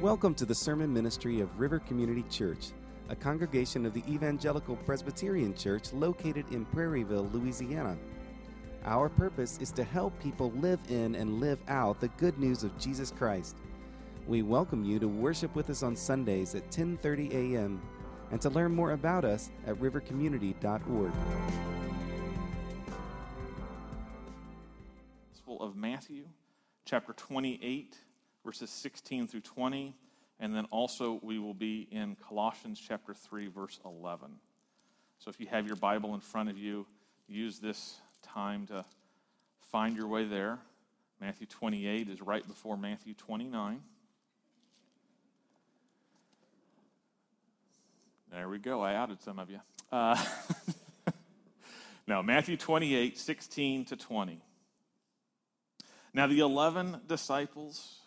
Welcome to the sermon ministry of River Community Church, a congregation of the Evangelical Presbyterian Church located in Prairieville, Louisiana. Our purpose is to help people live in and live out the good news of Jesus Christ. We welcome you to worship with us on Sundays at 10:30 a.m. and to learn more about us at rivercommunity.org. Gospel of Matthew, chapter 28, verses 16 through 20, and then also we will be in Colossians chapter 3, verse 11. So if you have your Bible in front of you, use this time to find your way there. Matthew 28 is right before Matthew 29. There we go. I outed some of you. Uh, no, Matthew 28, 16 to 20. Now the eleven disciples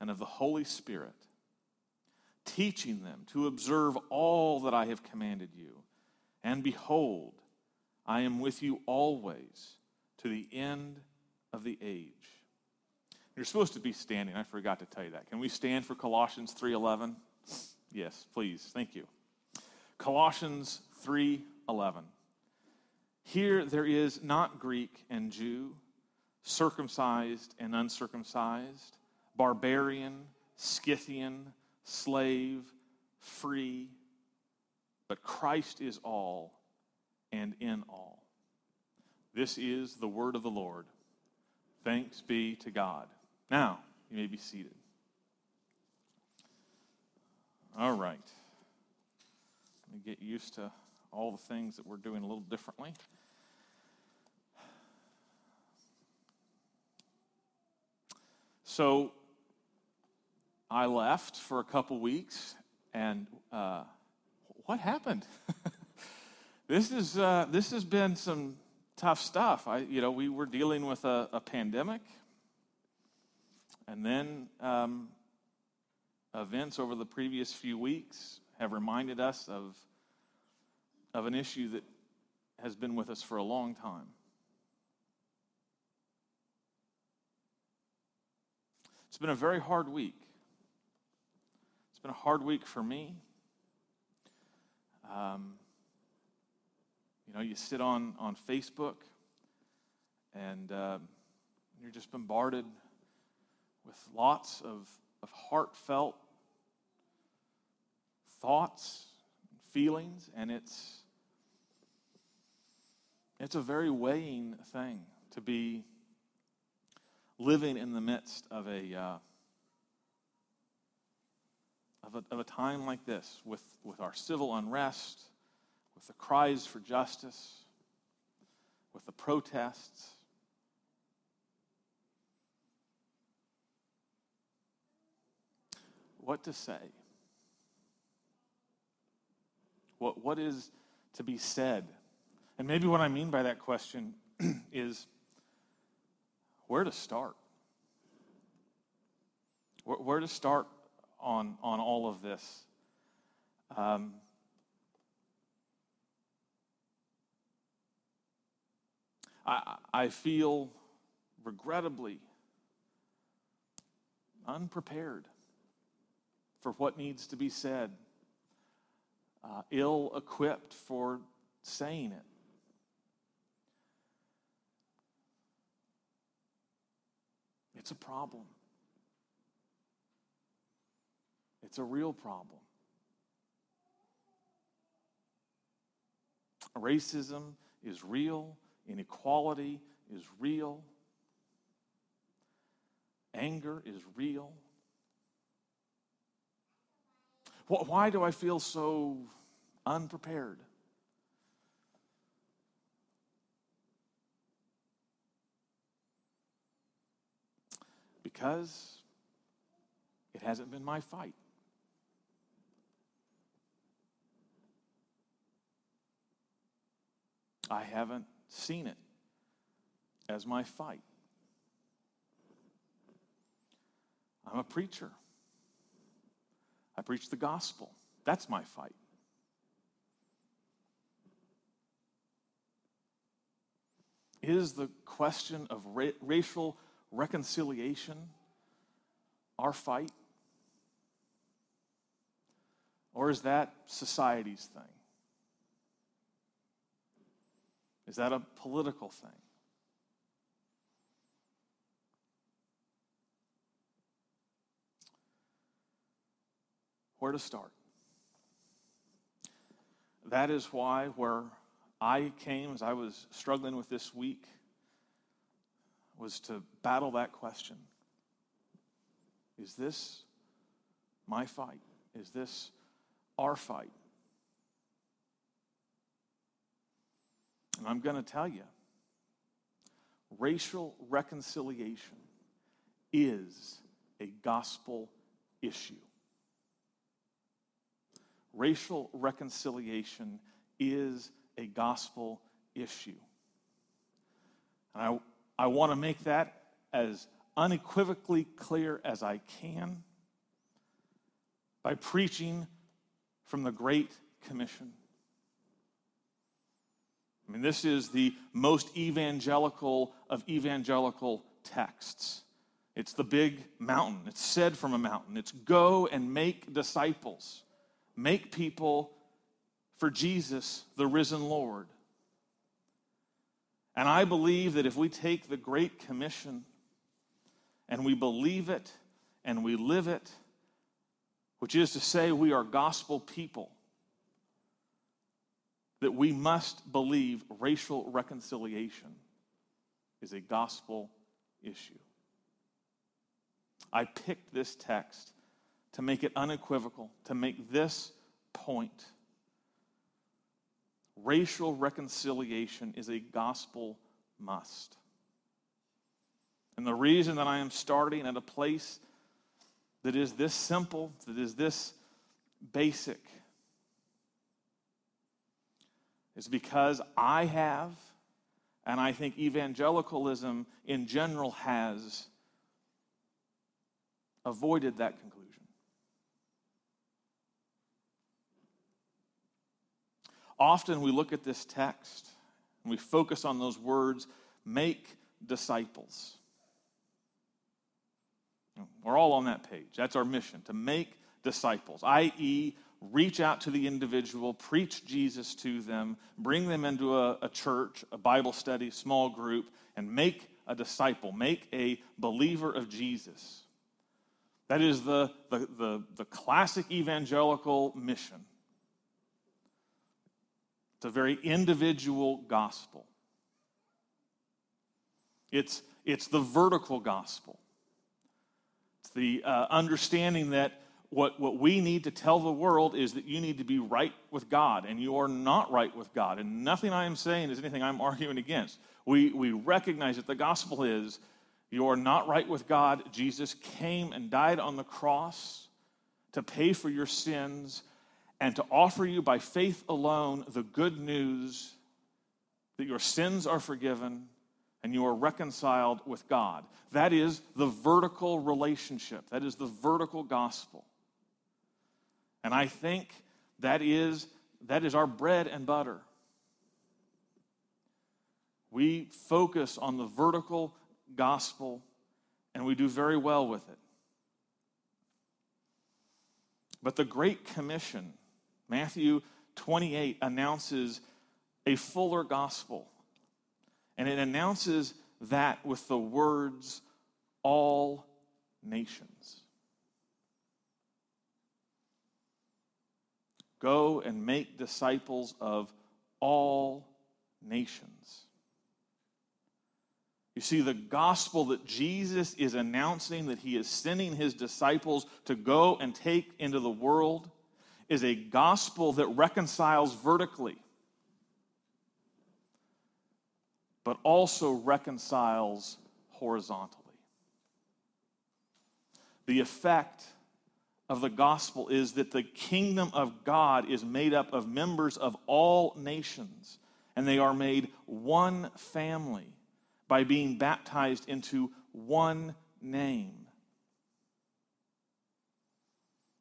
and of the Holy Spirit, teaching them to observe all that I have commanded you. And behold, I am with you always to the end of the age. You're supposed to be standing. I forgot to tell you that. Can we stand for Colossians 3:11? Yes, please. Thank you. Colossians 3:11. Here there is not Greek and Jew, circumcised and uncircumcised, barbarian, Scythian, slave, free, but Christ is all and in all. This is the word of the Lord. Thanks be to God. Now, you may be seated. All right. Let me get used to all the things that we're doing a little differently. So, I left for a couple weeks, and uh, what happened? this is uh, this has been some tough stuff. I, you know, we were dealing with a, a pandemic, and then um, events over the previous few weeks have reminded us of of an issue that has been with us for a long time. It's been a very hard week. It's been a hard week for me. Um, you know, you sit on, on Facebook and uh, you're just bombarded with lots of, of heartfelt thoughts, feelings, and it's it's a very weighing thing to be living in the midst of a, uh, of a, of a time like this with, with our civil unrest, with the cries for justice, with the protests. What to say? What, what is to be said? And maybe what I mean by that question is where to start? Where, where to start on, on all of this? Um, I, I feel regrettably unprepared for what needs to be said, uh, ill equipped for saying it. It's a problem. It's a real problem. Racism is real, inequality is real, anger is real. Why do I feel so unprepared? Because it hasn't been my fight. I haven't seen it as my fight. I'm a preacher. I preach the gospel. That's my fight. Is the question of ra- racial reconciliation our fight? Or is that society's thing? Is that a political thing? Where to start? That is why, where I came as I was struggling with this week, was to battle that question Is this my fight? Is this our fight? And I'm going to tell you racial reconciliation is a gospel issue. Racial reconciliation is a gospel issue. And I, I want to make that as unequivocally clear as I can by preaching from the Great Commission. I mean, this is the most evangelical of evangelical texts. It's the big mountain. It's said from a mountain. It's go and make disciples, make people for Jesus, the risen Lord. And I believe that if we take the Great Commission and we believe it and we live it, which is to say, we are gospel people that we must believe racial reconciliation is a gospel issue. I picked this text to make it unequivocal, to make this point. Racial reconciliation is a gospel must. And the reason that I am starting at a place that is this simple, that is this basic, is because I have, and I think evangelicalism in general has, avoided that conclusion. Often we look at this text and we focus on those words make disciples. We're all on that page. That's our mission to make disciples, i.e., reach out to the individual, preach Jesus to them, bring them into a, a, church, a Bible study, small group, and make a disciple, make a believer of Jesus. That is the, the, the, the classic evangelical mission. It's a very individual gospel. It's, it's the vertical gospel. It's the uh, understanding that what, what we need to tell the world is that you need to be right with God, and you are not right with God. And nothing I am saying is anything I'm arguing against. We, we recognize that the gospel is you are not right with God. Jesus came and died on the cross to pay for your sins and to offer you by faith alone the good news that your sins are forgiven and you are reconciled with God. That is the vertical relationship, that is the vertical gospel. And I think that is, that is our bread and butter. We focus on the vertical gospel and we do very well with it. But the Great Commission, Matthew 28, announces a fuller gospel. And it announces that with the words, all nations. Go and make disciples of all nations. You see, the gospel that Jesus is announcing that he is sending his disciples to go and take into the world is a gospel that reconciles vertically, but also reconciles horizontally. The effect of the gospel is that the kingdom of God is made up of members of all nations. and they are made one family by being baptized into one name.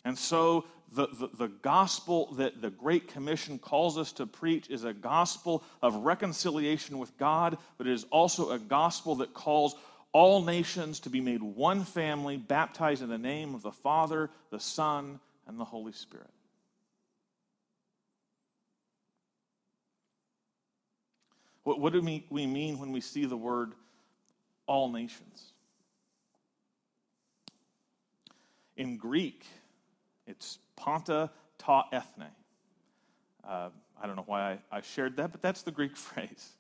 And so the, the, the, gospel that the Great Commission calls us to preach is a gospel of reconciliation with God, but it is also a gospel that calls all nations to be made one family, baptized in the name of the Father, the Son, and the Holy Spirit. What, what do we, we mean when we see the word all nations? In Greek, it's panta ta ethne. Uh, I don't know why I, I shared that, but that's the Greek phrase.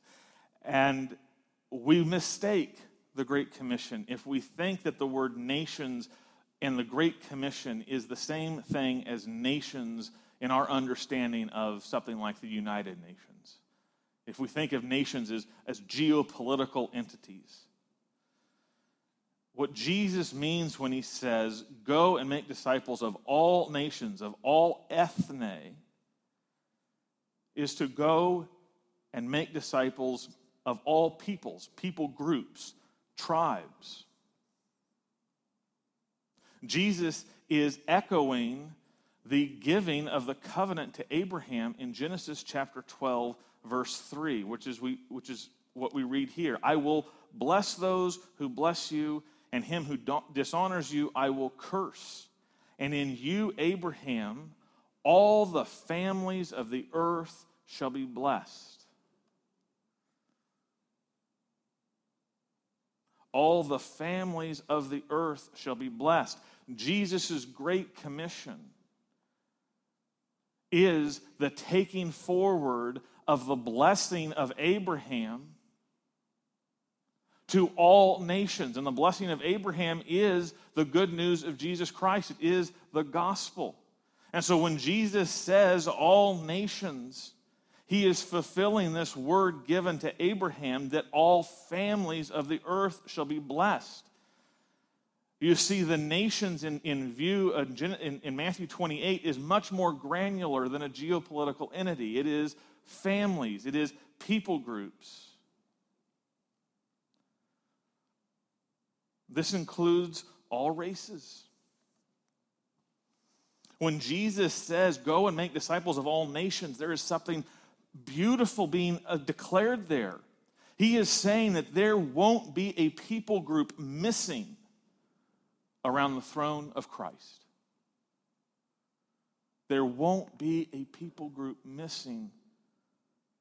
And we mistake the Great Commission if we think that the word nations in the Great Commission is the same thing as nations in our understanding of something like the United Nations if we think of nations as, as geopolitical entities. What Jesus means when he says, Go and make disciples of all nations, of all ethne, is to go and make disciples of all peoples, people groups, tribes. Jesus is echoing the giving of the covenant to Abraham in Genesis chapter 12, verse 3, which is, we, which is what we read here. I will bless those who bless you, and him who dishonors you, I will curse. And in you, Abraham, all the families of the earth shall be blessed. All the families of the earth shall be blessed. Jesus' great commission is the taking forward of the blessing of Abraham to all nations. And the blessing of Abraham is the good news of Jesus Christ, it is the gospel. And so when Jesus says all nations, he is fulfilling this word given to Abraham that all families of the earth shall be blessed. You see, the nations in, in view in, in Matthew 28 is much more granular than a geopolitical entity. It is families, it is people groups. This includes all races. When Jesus says, Go and make disciples of all nations, there is something beautiful being uh, declared there. He is saying that there won't be a people group missing around the throne of Christ. There won't be a people group missing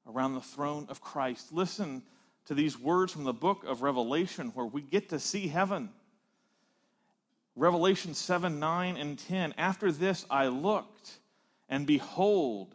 around the throne of Christ. Listen to these words from the book of Revelation where we get to see heaven. Revelation 7 9 and 10. After this I looked, and behold,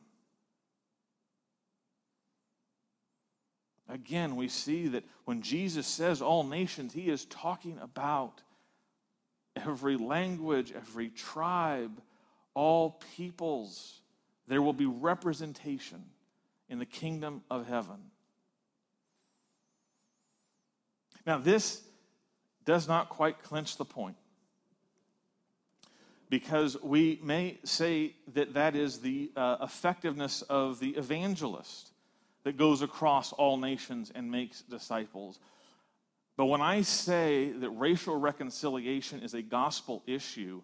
Again, we see that when Jesus says all nations, he is talking about every language, every tribe, all peoples there will be representation in the kingdom of heaven. Now, this does not quite clinch the point because we may say that that is the uh, effectiveness of the evangelist that goes across all nations and makes disciples. But when I say that racial reconciliation is a gospel issue,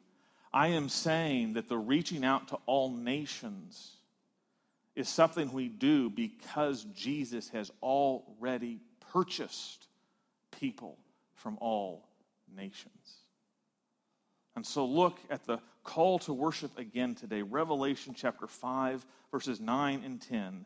I am saying that the reaching out to all nations is something we do because Jesus has already purchased people from all nations. And so look at the call to worship again today. Revelation chapter 5, verses 9 and 10.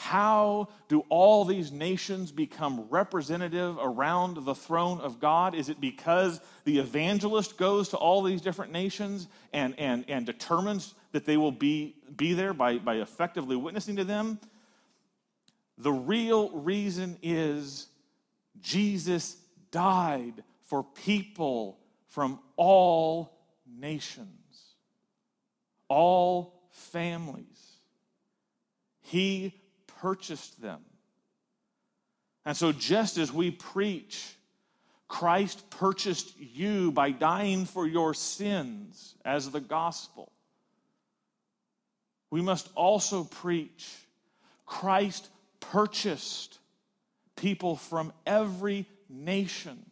How do all these nations become representative around the throne of God? Is it because the evangelist goes to all these different nations and, and, and determines that they will be, be there by, by effectively witnessing to them? The real reason is Jesus died for people from all nations, all families. He purchased them. And so, just as we preach, Christ purchased you by dying for your sins as the gospel. We must also preach Christ purchased people from every nation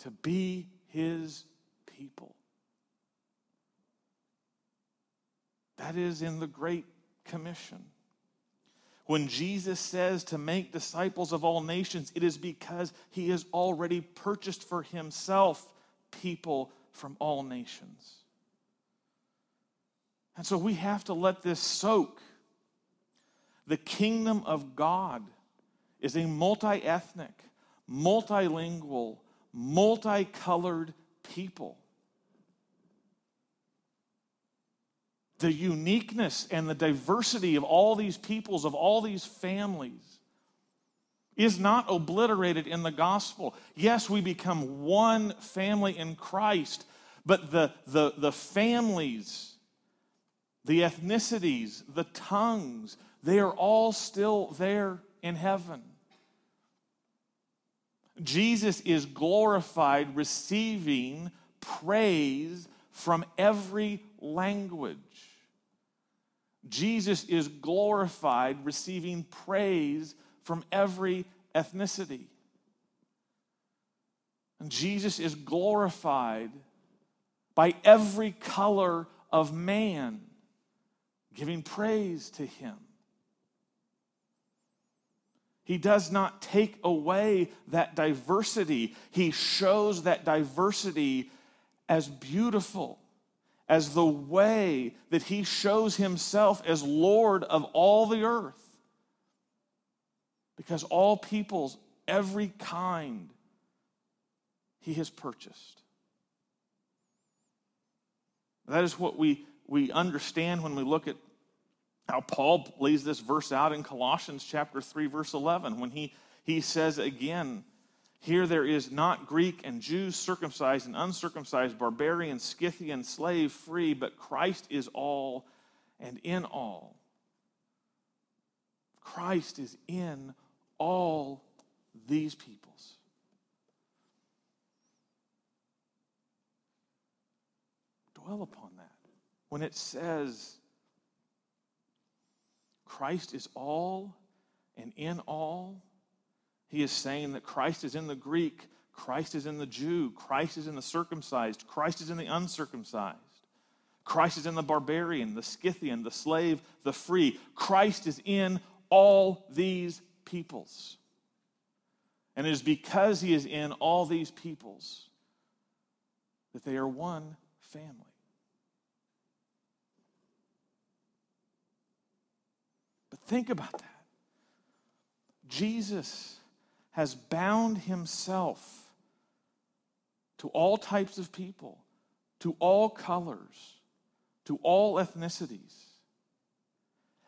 to be his people. That is in the Great Commission. When Jesus says to make disciples of all nations, it is because he has already purchased for himself people from all nations. And so we have to let this soak. The kingdom of God is a multi ethnic, multilingual, multicolored people. The uniqueness and the diversity of all these peoples, of all these families, is not obliterated in the gospel. Yes, we become one family in Christ, but the, the, the families, the ethnicities, the tongues, they are all still there in heaven. Jesus is glorified, receiving praise from every language. Jesus is glorified, receiving praise from every ethnicity. And Jesus is glorified by every color of man, giving praise to him. He does not take away that diversity. He shows that diversity as beautiful, as the way that He shows Himself as Lord of all the earth. Because all peoples, every kind, He has purchased. That is what we, we understand when we look at how Paul lays this verse out in Colossians chapter 3, verse 11, when he, he says again, Here there is not Greek and Jews, circumcised and uncircumcised, barbarian, Scythian, slave, free, but Christ is all and in all. Christ is in all these peoples. Dwell upon that. When it says, Christ is all and in all. He is saying that Christ is in the Greek, Christ is in the Jew, Christ is in the circumcised, Christ is in the uncircumcised. Christ is in the barbarian, the Scythian, the slave, the free. Christ is in all these peoples. And it is because he is in all these peoples that they are one family. But think about that. Jesus has bound himself to all types of people, to all colors, to all ethnicities,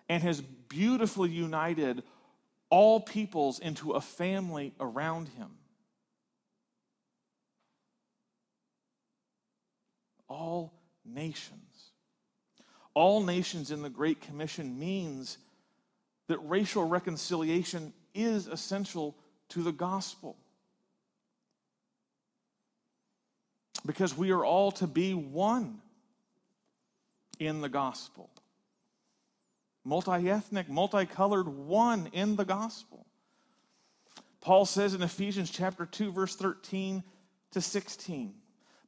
and has beautifully united all peoples into a family around him. All nations. All nations in the Great Commission means that racial reconciliation is essential to the gospel. Because we are all to be one in the gospel. Multi ethnic, multicolored, one in the gospel. Paul says in Ephesians chapter 2, verse 13 to 16.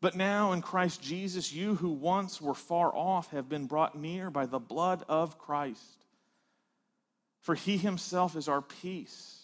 But now in Christ Jesus, you who once were far off have been brought near by the blood of Christ. For he himself is our peace,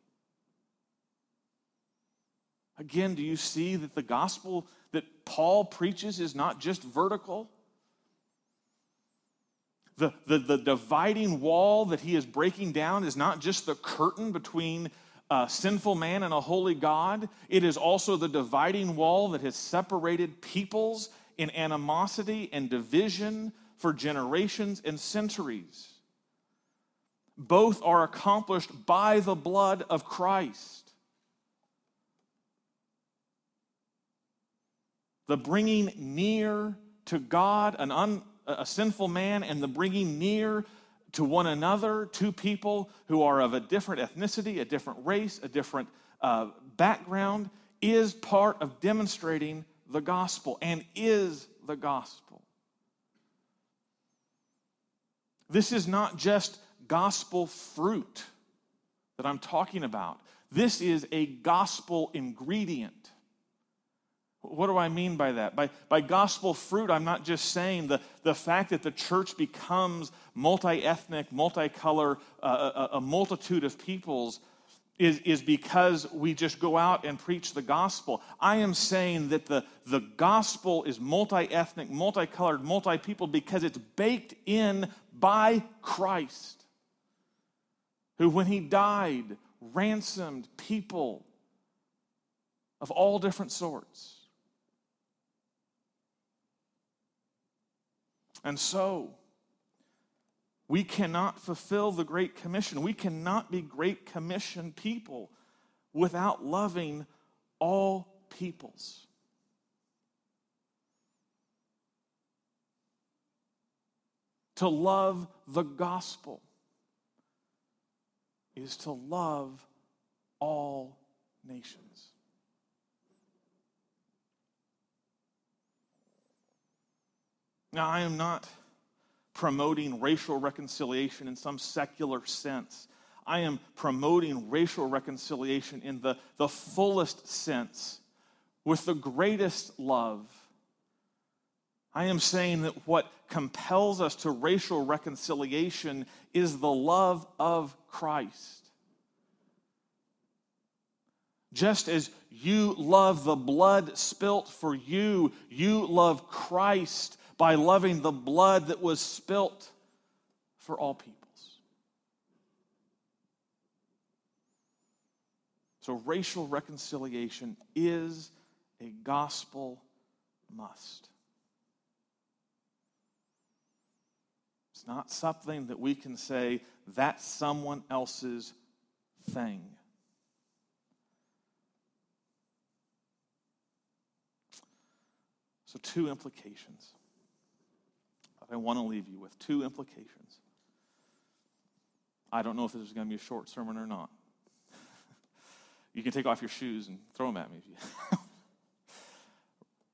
Again, do you see that the gospel that Paul preaches is not just vertical? The, the, the dividing wall that he is breaking down is not just the curtain between a sinful man and a holy God, it is also the dividing wall that has separated peoples in animosity and division for generations and centuries. Both are accomplished by the blood of Christ. The bringing near to God, an un, a sinful man and the bringing near to one another, two people who are of a different ethnicity, a different race, a different uh, background, is part of demonstrating the gospel and is the gospel. This is not just gospel fruit that I'm talking about, this is a gospel ingredient. What do I mean by that? By, by gospel fruit, I'm not just saying the, the fact that the church becomes multi ethnic, multicolor, uh, a, a multitude of peoples is, is because we just go out and preach the gospel. I am saying that the, the gospel is multi ethnic, multicolored, multi people because it's baked in by Christ, who, when he died, ransomed people of all different sorts. And so, we cannot fulfill the Great Commission. We cannot be Great Commission people without loving all peoples. To love the gospel is to love all nations. Now, I am not promoting racial reconciliation in some secular sense. I am promoting racial reconciliation in the, the fullest sense with the greatest love. I am saying that what compels us to racial reconciliation is the love of Christ. Just as you love the blood spilt for you, you love Christ by loving the blood that was spilt for all peoples. So, racial reconciliation is a gospel must. It's not something that we can say that's someone else's thing. So, two implications. I want to leave you with two implications. I don't know if this is going to be a short sermon or not. you can take off your shoes and throw them at me.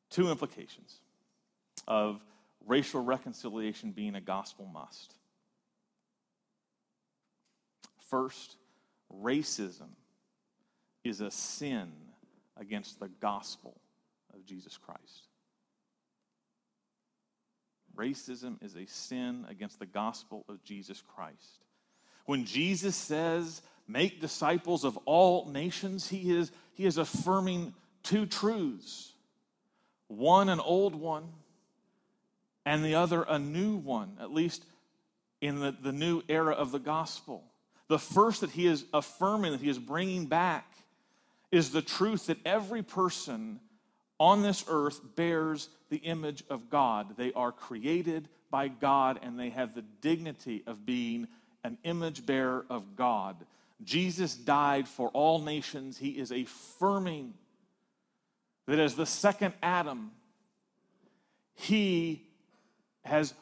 two implications of racial reconciliation being a gospel must. First, racism is a sin against the gospel of Jesus Christ. Racism is a sin against the gospel of Jesus Christ. When Jesus says, make disciples of all nations, he is, he is affirming two truths one, an old one, and the other, a new one, at least in the, the new era of the gospel. The first that he is affirming, that he is bringing back, is the truth that every person on this earth bears the image of God. They are created by God and they have the dignity of being an image bearer of God. Jesus died for all nations. He is affirming that as the second Adam, he has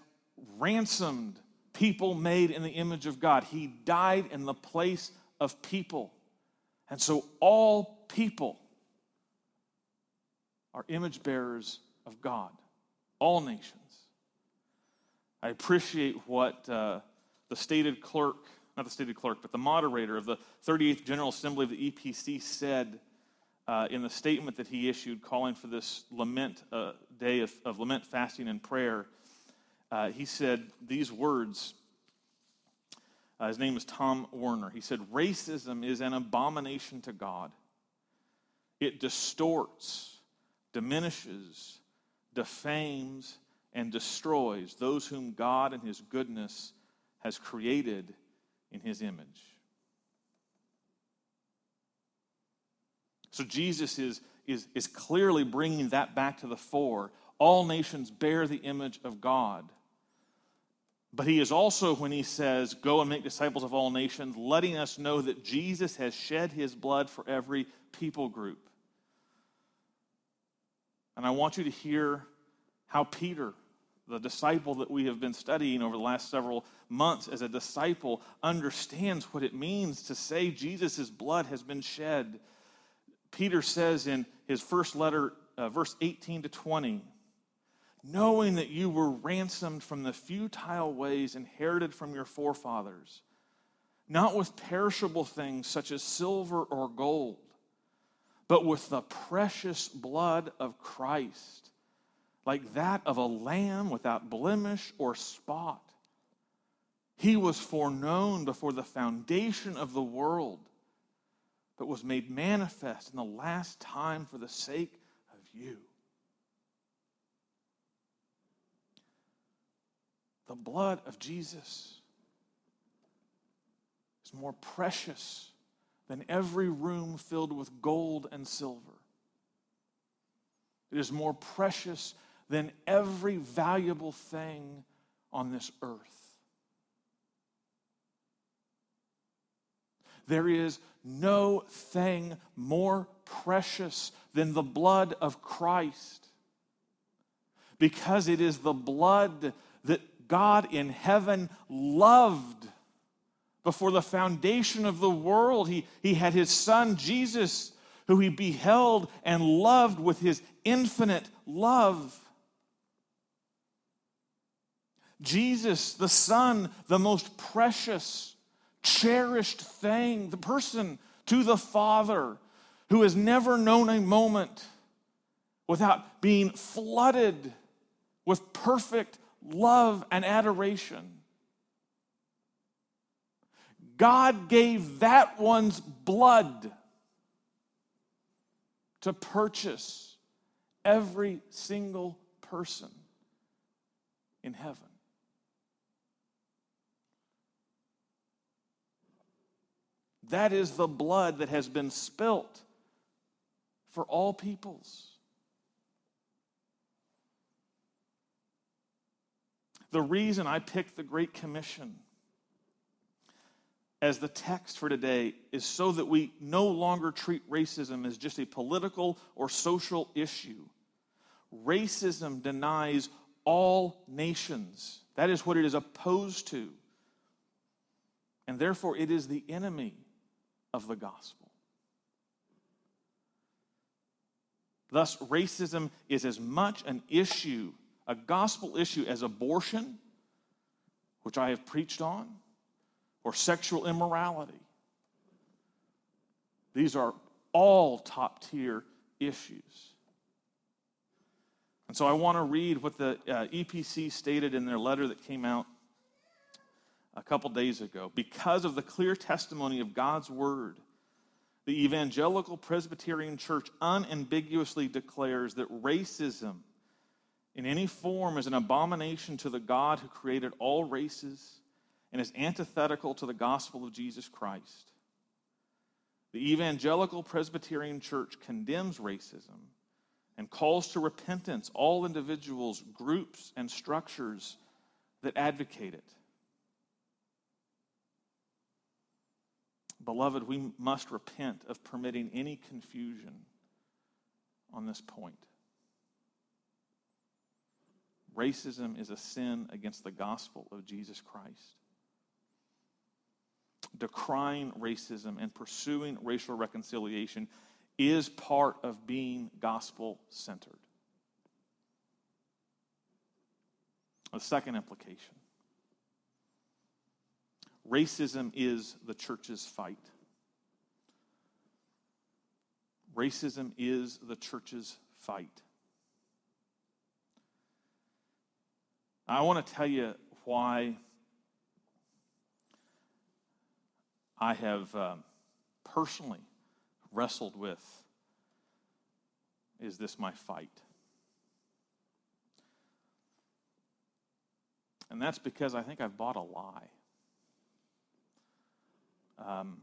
ransomed people made in the image of God. He died in the place of people. And so all people are image bearers of God, all nations. I appreciate what uh, the stated clerk, not the stated clerk, but the moderator of the 38th General Assembly of the EPC said uh, in the statement that he issued calling for this lament uh, day of, of, lament, fasting, and prayer. Uh, he said these words. Uh, his name is Tom Werner. He said, Racism is an abomination to God. It distorts, diminishes, defames, and destroys those whom God in His goodness has created in His image. So Jesus is, is, is clearly bringing that back to the fore. All nations bear the image of God. But he is also, when he says, Go and make disciples of all nations, letting us know that Jesus has shed his blood for every people group. And I want you to hear how Peter, the disciple that we have been studying over the last several months as a disciple, understands what it means to say Jesus' blood has been shed. Peter says in his first letter, uh, verse 18 to 20, knowing that you were ransomed from the futile ways inherited from your forefathers, not with perishable things such as silver or gold but with the precious blood of Christ, like that of a lamb without blemish or spot. He was foreknown before the foundation of the world, but was made manifest in the last time for the sake of you. The blood of Jesus is more precious than every room filled with gold and silver. It is more precious than every valuable thing on this earth. There is no thing more precious than the blood of Christ because it is the blood that God in heaven loved before the foundation of the world. He, he had his son, Jesus, who he beheld and loved with his infinite love. Jesus, the Son, the most precious, cherished thing, the person to the Father who has never known a moment without being flooded with perfect love and adoration. God gave that one's blood to purchase every single person in heaven. That is the blood that has been spilt for all peoples. The reason I picked the Great Commission as the text for today is so that we no longer treat racism as just a political or social issue. Racism denies all nations. That is what it is opposed to. And therefore, it is the enemy of the gospel. Thus, racism is as much an issue, a gospel issue, as abortion, which I have preached on or sexual immorality. These are all top tier issues. And so I want to read what the uh, EPC stated in their letter that came out a couple days ago. Because of the clear testimony of God's word, the Evangelical Presbyterian Church unambiguously declares that racism in any form is an abomination to the God who created all races and is antithetical to the gospel of Jesus Christ. The Evangelical Presbyterian Church condemns racism and calls to repentance all individuals, groups, and structures that advocate it. Beloved, we must repent of permitting any confusion on this point. Racism is a sin against the gospel of Jesus Christ decrying racism and pursuing racial reconciliation is part of being gospel centered. The second implication racism is the church's fight. Racism is the church's fight. I want to tell you why I have um, personally wrestled with is this my fight? And that's because I think I've bought a lie. Um,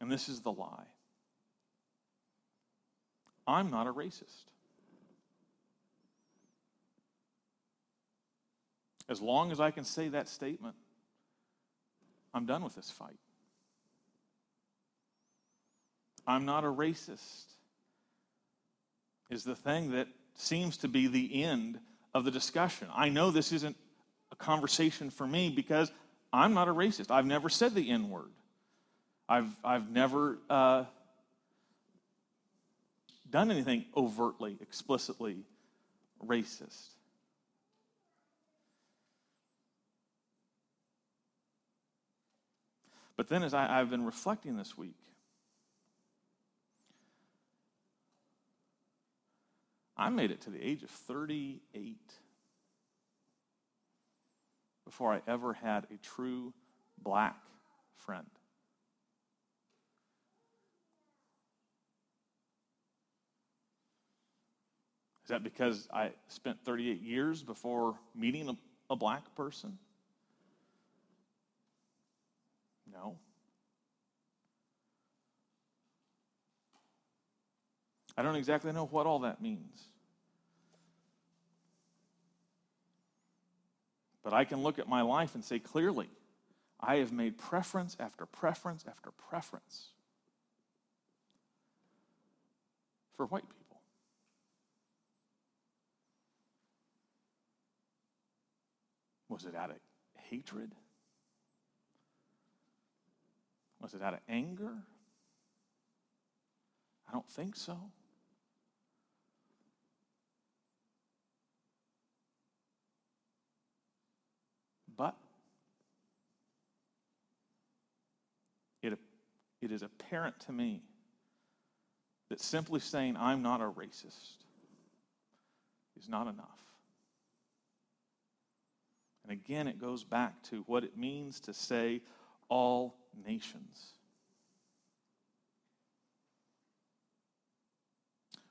and this is the lie I'm not a racist. As long as I can say that statement, I'm done with this fight. I'm not a racist is the thing that seems to be the end of the discussion. I know this isn't a conversation for me because I'm not a racist. I've never said the N word. I've, I've never uh, done anything overtly, explicitly racist. But then, as I, I've been reflecting this week, I made it to the age of 38 before I ever had a true black friend. Is that because I spent 38 years before meeting a, a black person? No. I don't exactly know what all that means. But I can look at my life and say clearly, I have made preference after preference after preference for white people. Was it out of hatred? Was it out of anger? I don't think so. But it, it is apparent to me that simply saying, I'm not a racist, is not enough. And again, it goes back to what it means to say all nations.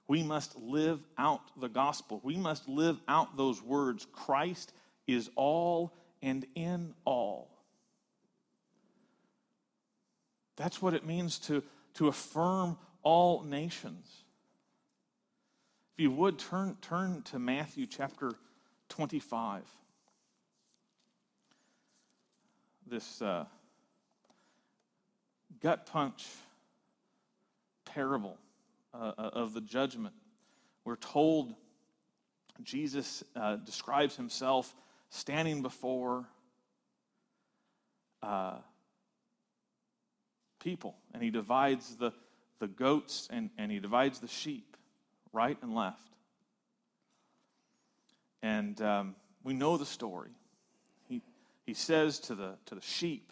We must live out the gospel. We must live out those words Christ is all and in all. That's what it means to, to affirm all nations. If you would, turn, turn to Matthew chapter 25. This uh, gut punch parable uh, uh of the judgment. We're told Jesus uh, describes himself standing before uh, people, and he divides the, the goats and, and he divides the sheep, right and left. And um, we know the story. He, he says to the, to the sheep,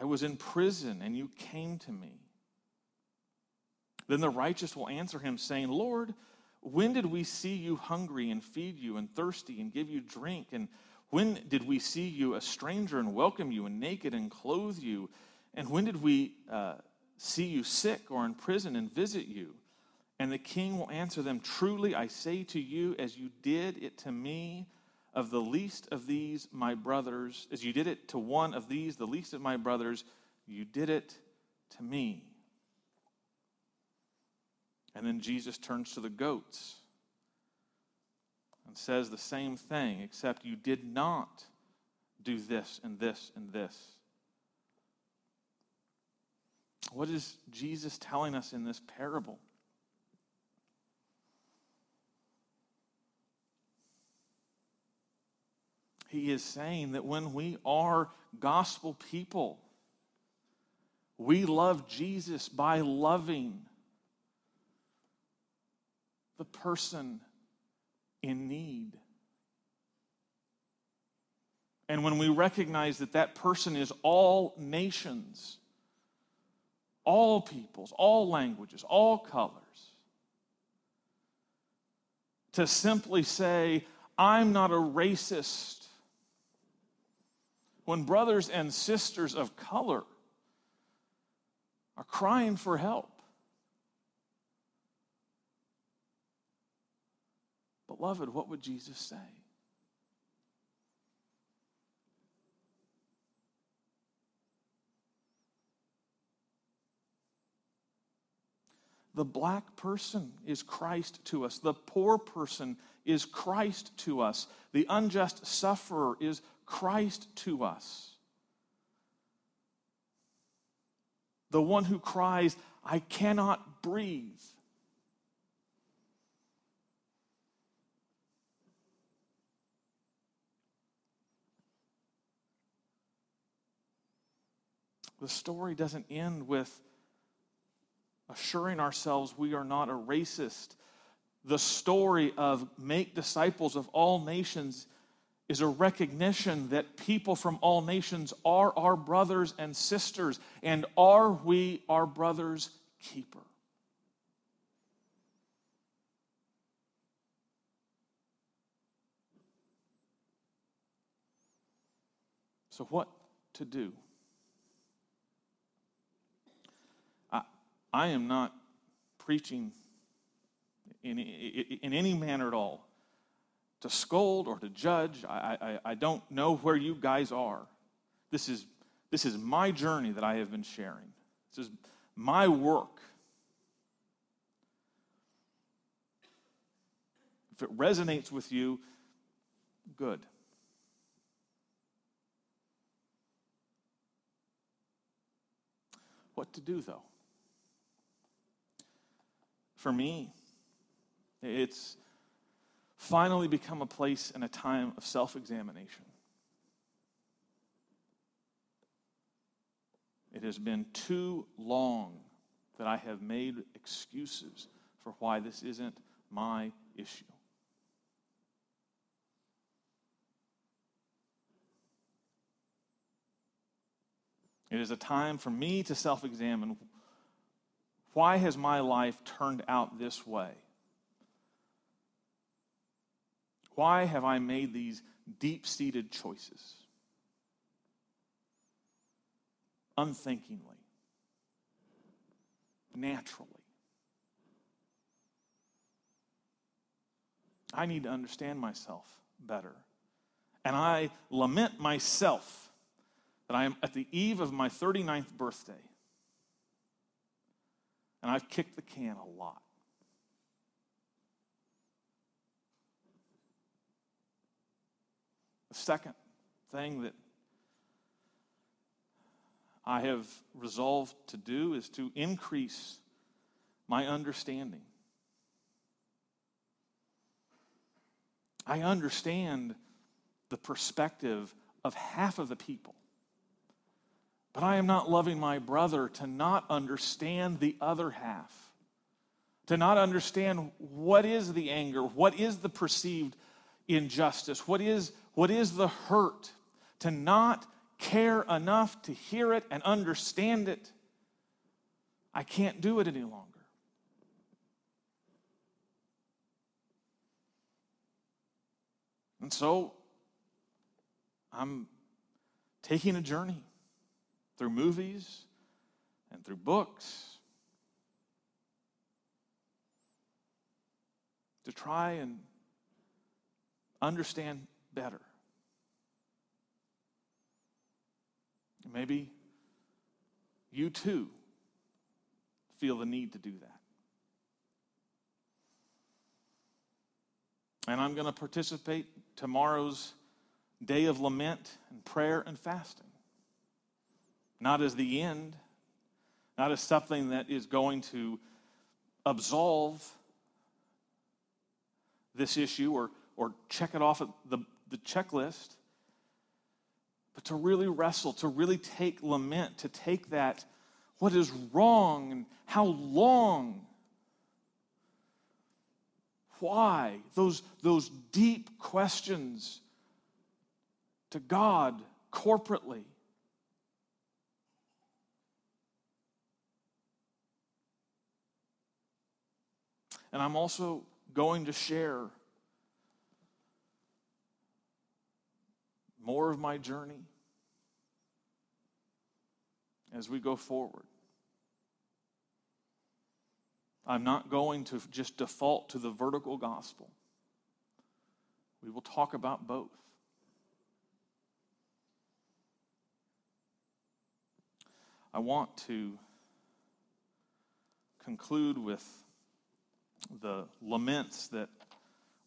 I was in prison and you came to me. Then the righteous will answer him, saying, Lord, when did we see you hungry and feed you, and thirsty and give you drink? And when did we see you a stranger and welcome you, and naked and clothe you? And when did we uh, see you sick or in prison and visit you? And the king will answer them Truly I say to you, as you did it to me, of the least of these my brothers, as you did it to one of these, the least of my brothers, you did it to me. And then Jesus turns to the goats and says the same thing, except you did not do this and this and this. What is Jesus telling us in this parable? He is saying that when we are gospel people, we love Jesus by loving the person in need. And when we recognize that that person is all nations, all peoples, all languages, all colors, to simply say, I'm not a racist, when brothers and sisters of color are crying for help. Beloved, what would Jesus say? The black person is Christ to us. The poor person is Christ to us. The unjust sufferer is Christ to us. The one who cries, I cannot breathe. The story doesn't end with assuring ourselves we are not a racist. The story of make disciples of all nations is a recognition that people from all nations are our brothers and sisters, and are we our brother's keeper? So, what to do? I, I am not preaching in, in any manner at all to scold or to judge. I, I, I don't know where you guys are. This is, this is my journey that I have been sharing, this is my work. If it resonates with you, good. What to do, though? For me, it's finally become a place and a time of self examination. It has been too long that I have made excuses for why this isn't my issue. It is a time for me to self examine why has my life turned out this way? Why have I made these deep seated choices? Unthinkingly, naturally. I need to understand myself better. And I lament myself that I am at the eve of my 39th birthday. And I've kicked the can a lot. Second thing that I have resolved to do is to increase my understanding. I understand the perspective of half of the people, but I am not loving my brother to not understand the other half, to not understand what is the anger, what is the perceived injustice, what is what is the hurt? To not care enough to hear it and understand it. I can't do it any longer. And so I'm taking a journey through movies and through books to try and understand better. Maybe you too feel the need to do that. And I'm going to participate tomorrow's day of lament and prayer and fasting. Not as the end, not as something that is going to absolve this issue or, or check it off the, the checklist, but to really wrestle, to really take lament, to take that, what is wrong and how long, why, those, those deep questions to God corporately. And I'm also going to share more of my journey as we go forward. I'm not going to just default to the vertical gospel. We will talk about both. I want to conclude with the laments that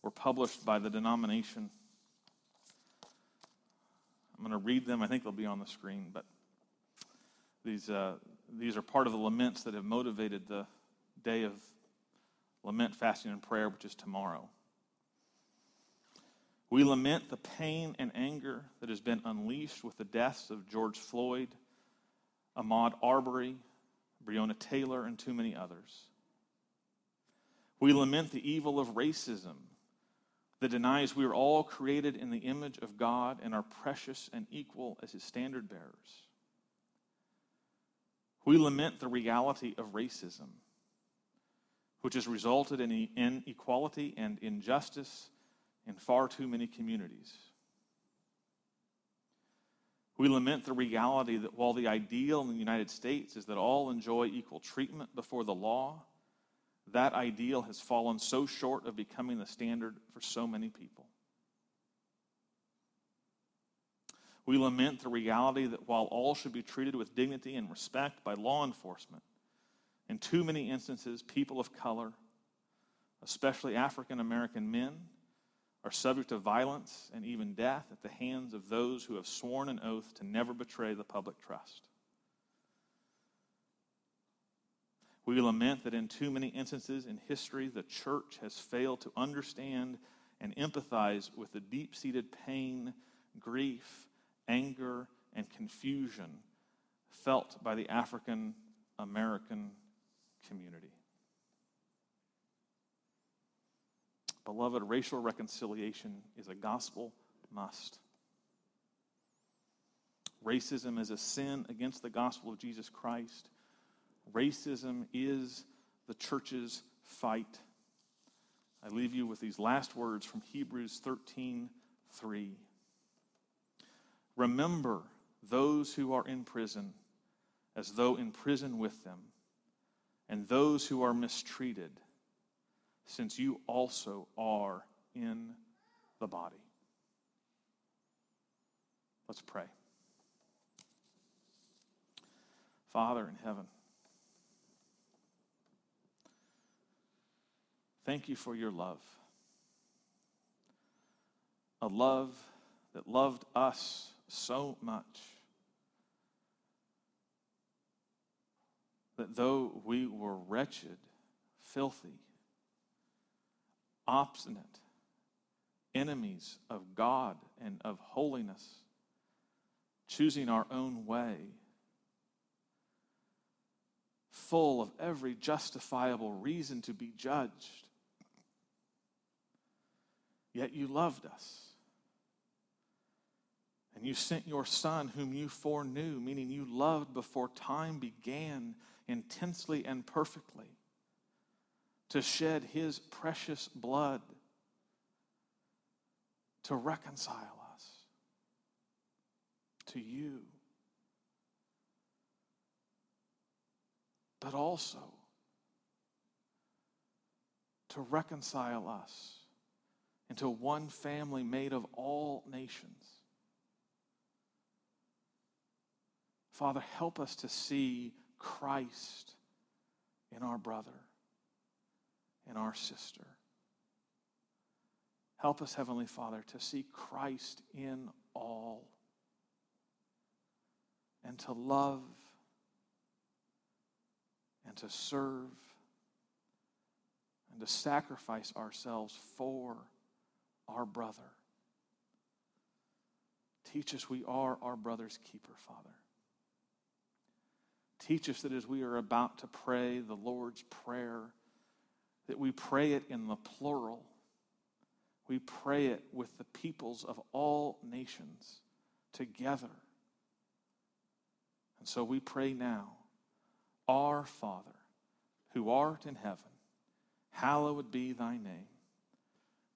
were published by the denomination I'm going to read them. I think they'll be on the screen, but these, uh, these are part of the laments that have motivated the day of lament, fasting, and prayer, which is tomorrow. We lament the pain and anger that has been unleashed with the deaths of George Floyd, Ahmaud Arbery, Breonna Taylor, and too many others. We lament the evil of racism that denies we are all created in the image of God and are precious and equal as his standard bearers. We lament the reality of racism, which has resulted in inequality and injustice in far too many communities. We lament the reality that while the ideal in the United States is that all enjoy equal treatment before the law, that ideal has fallen so short of becoming the standard for so many people. We lament the reality that while all should be treated with dignity and respect by law enforcement, in too many instances, people of color, especially African American men, are subject to violence and even death at the hands of those who have sworn an oath to never betray the public trust. We lament that in too many instances in history, the church has failed to understand and empathize with the deep seated pain, grief, anger, and confusion felt by the African American community. Beloved, racial reconciliation is a gospel must. Racism is a sin against the gospel of Jesus Christ Racism is the church's fight. I leave you with these last words from Hebrews 13 3. Remember those who are in prison as though in prison with them, and those who are mistreated, since you also are in the body. Let's pray. Father in heaven, Thank you for your love. A love that loved us so much that though we were wretched, filthy, obstinate, enemies of God and of holiness, choosing our own way, full of every justifiable reason to be judged, Yet you loved us. And you sent your Son, whom you foreknew, meaning you loved before time began intensely and perfectly, to shed his precious blood to reconcile us to you. But also to reconcile us into one family made of all nations. Father, help us to see Christ in our brother, in our sister. Help us, Heavenly Father, to see Christ in all and to love and to serve and to sacrifice ourselves for our brother. Teach us we are our brother's keeper, Father. Teach us that as we are about to pray the Lord's Prayer, that we pray it in the plural. We pray it with the peoples of all nations together. And so we pray now, Our Father, who art in heaven, hallowed be thy name.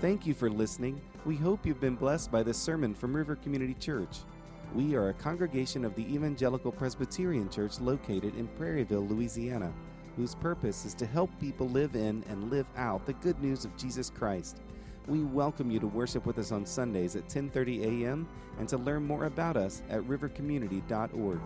Thank you for listening. We hope you've been blessed by this sermon from River Community Church. We are a congregation of the Evangelical Presbyterian Church located in Prairieville, Louisiana, whose purpose is to help people live in and live out the good news of Jesus Christ. We welcome you to worship with us on Sundays at 10:30 a.m. and to learn more about us at rivercommunity.org.